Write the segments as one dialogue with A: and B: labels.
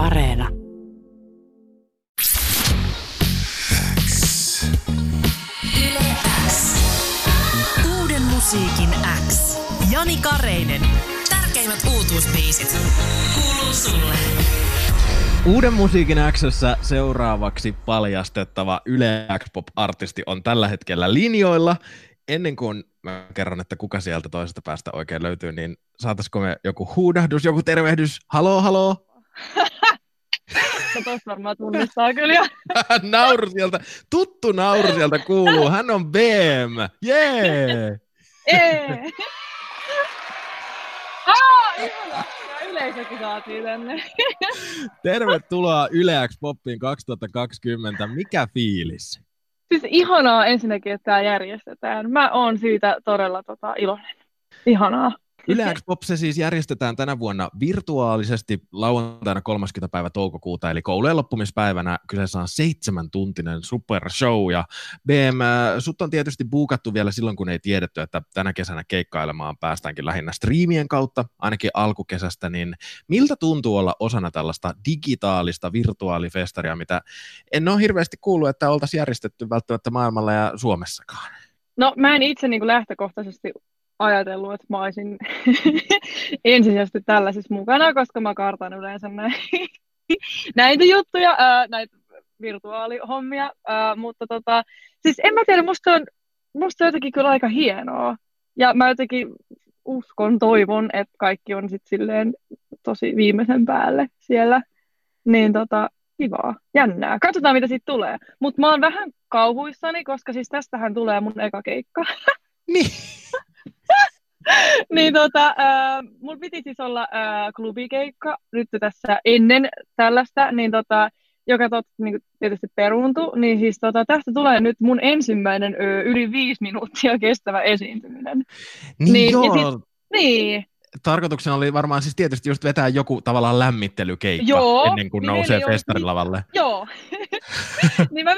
A: Areena.
B: Uuden musiikin X. Jani Kareinen. Tärkeimmät uutuusbiisit. Kuuluu sulle.
C: Uuden musiikin Xssä seuraavaksi paljastettava Yle X-pop-artisti on tällä hetkellä linjoilla. Ennen kuin mä kerron, että kuka sieltä toisesta päästä oikein löytyy, niin saataisiko me joku huudahdus, joku tervehdys? Haloo, haloo?
D: No tosta varmaan tunnistaa kyllä jo.
C: nauru sieltä, tuttu nauru sieltä kuuluu. Hän on BM. Jee! Yeah!
D: Ihana. Yleisökin saatiin tänne.
C: Tervetuloa Yle X Poppiin 2020. Mikä fiilis?
D: Siis ihanaa ensinnäkin, että tämä järjestetään. Mä oon siitä todella tota, iloinen. Ihanaa.
C: Yle Pop se siis järjestetään tänä vuonna virtuaalisesti lauantaina 30. päivä toukokuuta, eli koulujen loppumispäivänä. Kyseessä on seitsemän tuntinen supershow, ja BM, äh, sut on tietysti buukattu vielä silloin, kun ei tiedetty, että tänä kesänä keikkailemaan päästäänkin lähinnä striimien kautta, ainakin alkukesästä, niin miltä tuntuu olla osana tällaista digitaalista virtuaalifestaria, mitä en ole hirveästi kuullut, että oltaisiin järjestetty välttämättä maailmalla ja Suomessakaan?
D: No mä en itse niin kuin lähtökohtaisesti ajatellut, että mä olisin ensisijaisesti tällaisissa mukana, koska mä kartan yleensä näin, näitä juttuja, ää, näitä virtuaalihommia, ää, mutta tota, siis en mä tiedä, musta on, musta on jotenkin kyllä aika hienoa. Ja mä jotenkin uskon, toivon, että kaikki on sitten silleen tosi viimeisen päälle siellä. Niin tota, kivaa, jännää. Katsotaan, mitä siitä tulee. Mutta mä oon vähän kauhuissani, koska siis tästähän tulee mun eka keikka.
C: Niin.
D: niin tota, äh, mulla piti siis olla äh, klubikeikka nyt tässä ennen tällaista, niin tota, joka tot, niin kuin tietysti peruuntui, niin siis tota, tästä tulee nyt mun ensimmäinen ö, yli viisi minuuttia kestävä esiintyminen.
C: Niin, niin joo.
D: Siis, niin,
C: tarkoituksena oli varmaan siis tietysti just vetää joku tavallaan lämmittelykeikka
D: Joo,
C: ennen kuin
D: niin
C: nousee festarilavalle.
D: Joo. niin mä,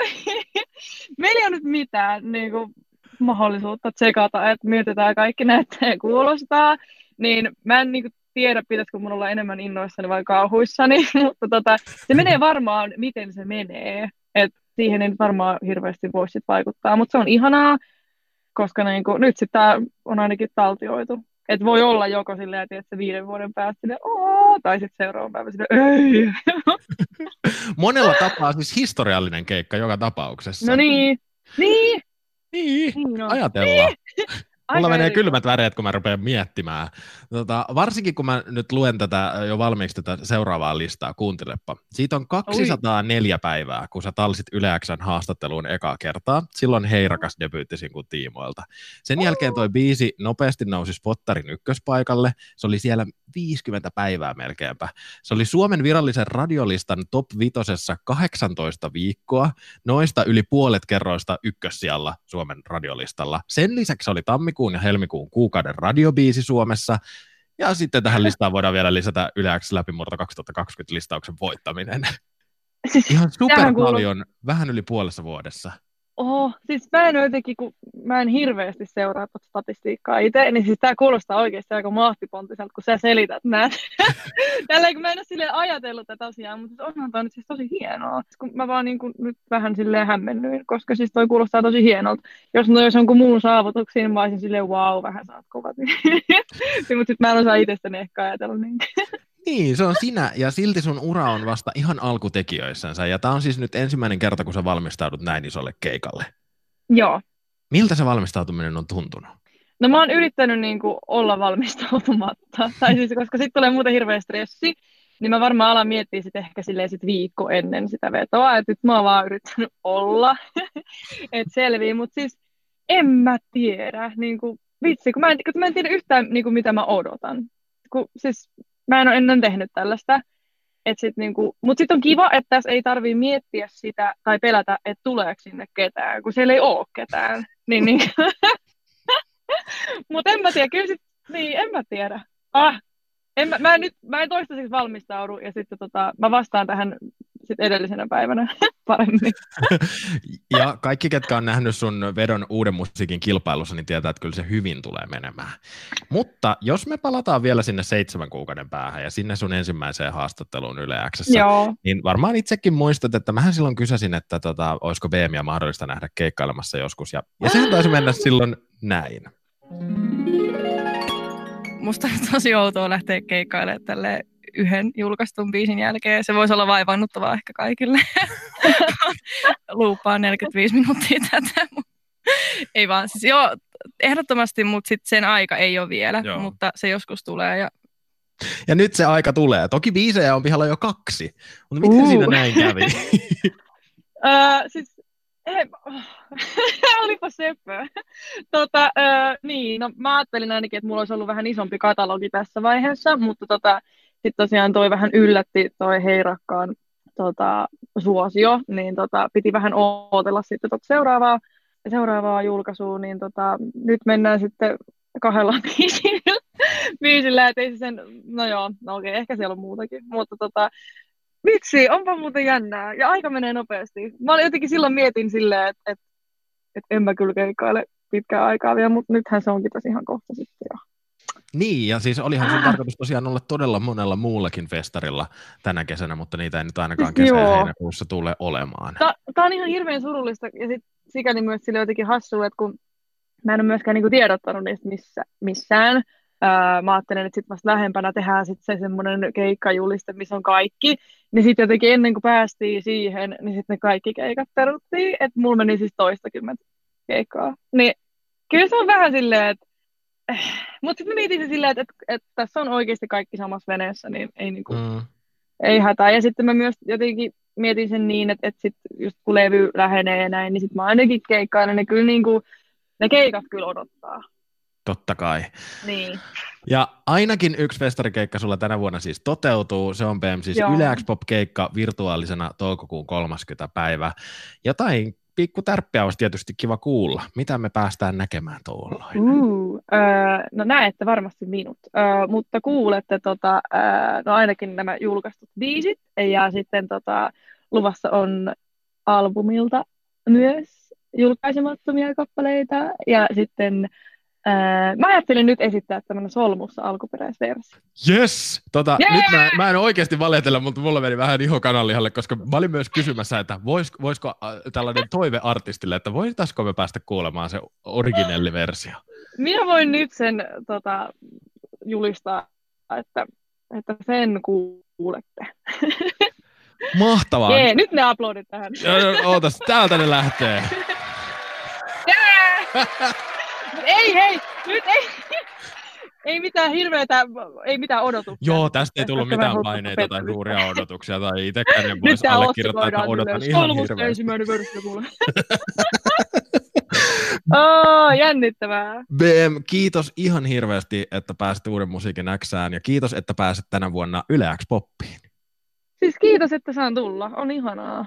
D: meillä ei ole nyt mitään niin kuin, mahdollisuutta tsekata, että mietitään kaikki näyttää ja kuulostaa, niin mä en niin kuin, tiedä, pitäisikö mun olla enemmän innoissani vai kauhuissani, mutta tota, se menee varmaan, miten se menee. Et siihen ei nyt varmaan hirveästi voi sit vaikuttaa, mutta se on ihanaa, koska niin kuin, nyt tämä on ainakin taltioitu. Et voi olla joko silleen, että viiden vuoden päästä silleen, Oo! tai sitten seuraavan päivän silleen, ei.
C: Monella tapaa siis historiallinen keikka joka tapauksessa.
D: no niin, niin,
C: Niin,
D: niin on.
C: ajatellaan. Mulla
D: Aika
C: menee kylmät väreet, kun mä rupean miettimään. Tota, varsinkin kun mä nyt luen tätä jo valmiiksi tätä seuraavaa listaa, kuuntelepa. Siitä on 204 päivää, kun sä talsit Yle Xn haastatteluun ekaa kertaa. Silloin Heirakas debyyttisin tiimoilta. Sen jälkeen toi biisi nopeasti nousi Spottarin ykköspaikalle. Se oli siellä 50 päivää melkeinpä. Se oli Suomen virallisen radiolistan top vitosessa 18 viikkoa. Noista yli puolet kerroista ykkössijalla Suomen radiolistalla. Sen lisäksi oli tammikuun ja helmikuun kuukauden radiobiisi Suomessa. Ja sitten tähän listaan voidaan vielä lisätä Yle X läpimurto 2020 listauksen voittaminen.
D: Siis,
C: Ihan super paljon, vähän yli puolessa vuodessa.
D: Oho, siis mä en jotenkin, kun mä en hirveästi seuraa tuota statistiikkaa itse, niin siis tää kuulostaa oikeasti aika mahtipontiselta, kun sä selität näet. Tällä kun mä en ole silleen ajatellut tätä asiaa, mutta siis onhan toi nyt siis tosi hienoa. Kun mä vaan niin kuin nyt vähän silleen hämmennyin, koska siis toi kuulostaa tosi hienolta. Jos no olisi jonkun muun saavutuksiin, niin mä olisin silleen, wow, vähän saat kovat. mutta sit mä en osaa itsestäni ehkä ajatella niin.
C: Niin, se on sinä, ja silti sun ura on vasta ihan alkutekijöissänsä, ja tämä on siis nyt ensimmäinen kerta, kun sä valmistaudut näin isolle keikalle.
D: Joo.
C: Miltä se valmistautuminen on tuntunut?
D: No mä oon yrittänyt niin kuin olla valmistautumatta, tai siis koska sitten tulee muuten hirveä stressi, niin mä varmaan alan miettiä sit ehkä silleen sit viikko ennen sitä vetoa, että nyt mä oon vaan yrittänyt olla, että selvii, mutta siis en mä tiedä, niin kuin, vitsi, kun mä en, kun mä en tiedä yhtään niin kuin, mitä mä odotan, kun siis mä en ole ennen tehnyt tällaista, sit niinku, mutta sitten on kiva, että tässä ei tarvii miettiä sitä tai pelätä, että tuleeko sinne ketään, kun siellä ei ole ketään. Niin, niin. mutta en mä tiedä, kyllä sit, niin, en mä tiedä. Ah, en, mä, mä, en nyt, mä en toistaiseksi valmistaudu ja sitten tota, mä vastaan tähän sit edellisenä päivänä paremmin.
C: ja kaikki, ketkä on nähnyt sun vedon uuden musiikin kilpailussa, niin tietää, että kyllä se hyvin tulee menemään. Mutta jos me palataan vielä sinne seitsemän kuukauden päähän ja sinne sun ensimmäiseen haastatteluun Yle Xssä, niin varmaan itsekin muistat, että mähän silloin kysäsin, että tota, olisiko BMia mahdollista nähdä keikkailemassa joskus. Ja, ja sehän taisi mennä silloin näin.
A: Musta on tosi outoa lähteä keikkailemaan tälle yhden julkaistun biisin jälkeen. Se voisi olla vaivannuttavaa ehkä kaikille. Luupaa 45 minuuttia tätä. ei vaan, siis joo, ehdottomasti, mutta sit sen aika ei ole vielä, joo. mutta se joskus tulee. Ja...
C: ja nyt se aika tulee. Toki biisejä on pihalla jo kaksi, mutta miten uh. siinä näin kävi?
D: uh, siis ei, olipa seppö. tota, uh, niin, no mä ajattelin ainakin, että mulla olisi ollut vähän isompi katalogi tässä vaiheessa, mutta tota, sitten tosiaan toi vähän yllätti toi Heirakkaan tota, suosio, niin tota, piti vähän ootella sitten tot seuraavaa, seuraavaa julkaisua, niin tota, nyt mennään sitten kahdella biisillä, että ei se sen, no joo, no okei, ehkä siellä on muutakin, mutta tota, vitsi, onpa muuten jännää, ja aika menee nopeasti. Mä olin jotenkin silloin mietin silleen, että et, et en mä kyllä keikkaile pitkään aikaa vielä, mutta nythän se onkin tosi ihan kohta sitten jo.
C: Niin, ja siis olihan sun tarkoitus tosiaan olla todella monella muullakin festarilla tänä kesänä, mutta niitä ei nyt ainakaan kesä- heinäkuussa tule olemaan.
D: Tämä on ihan hirveän surullista, ja sit sikäli myös sille jotenkin hassu, että kun mä en ole myöskään niinku tiedottanut niistä missä, missään, öö, mä ajattelen, että sitten vasta lähempänä tehdään sit se semmoinen keikkajuliste, missä on kaikki, niin sitten jotenkin ennen kuin päästiin siihen, niin sitten ne kaikki keikat peruttiin, että mulla meni siis toistakymmentä keikkaa. Niin kyllä se on vähän silleen, että mutta sitten mietin se silleen, että, että, että, tässä on oikeasti kaikki samassa veneessä, niin ei, niinku, mm. ei hätää. Ja sitten mä myös jotenkin mietin sen niin, että, että sit just kun levy lähenee ja näin, niin sitten mä ainakin keikkailen, niin kyllä niinku, ne keikat kyllä odottaa.
C: Totta kai.
D: Niin.
C: Ja ainakin yksi festarikeikka sulla tänä vuonna siis toteutuu. Se on PM siis Yle Pop-keikka virtuaalisena toukokuun 30. päivä. Jotain pikku tärppiä olisi tietysti kiva kuulla. Mitä me päästään näkemään tuolla?
D: Uh, öö, no näette varmasti minut, öö, mutta kuulette tota, öö, no ainakin nämä julkaistut biisit ja sitten tota, luvassa on albumilta myös julkaisemattomia kappaleita ja sitten Öö, mä ajattelin nyt esittää tämmöinen solmussa alkuperäisversio.
C: Yes! Tota, yeah! Nyt mä, mä en oikeasti valetella, mutta mulla meni vähän iho kanalihalle, koska mä olin myös kysymässä, että vois, voisiko äh, tällainen toive artistille, että voitaisiko me päästä kuulemaan se originelliversio?
D: Minä voin nyt sen tota, julistaa, että, että sen kuulette.
C: Mahtavaa.
D: Jee, nyt ne aplodit tähän.
C: Ootas, täältä ne lähtee.
D: Yeah! Ei, hei, nyt ei. Ei mitään hirveätä, ei mitään odotuksia.
C: Joo, tästä ei tullut mitään paineita tai suuria odotuksia, tai itsekään en voisi allekirjoittaa, että odotan ihan hirveästi.
D: ensimmäinen versio oh, jännittävää.
C: BM, kiitos ihan hirveästi, että pääsit Uuden musiikin Xään, ja kiitos, että pääsit tänä vuonna Yle X Poppiin.
D: Siis kiitos, että saan tulla. On ihanaa.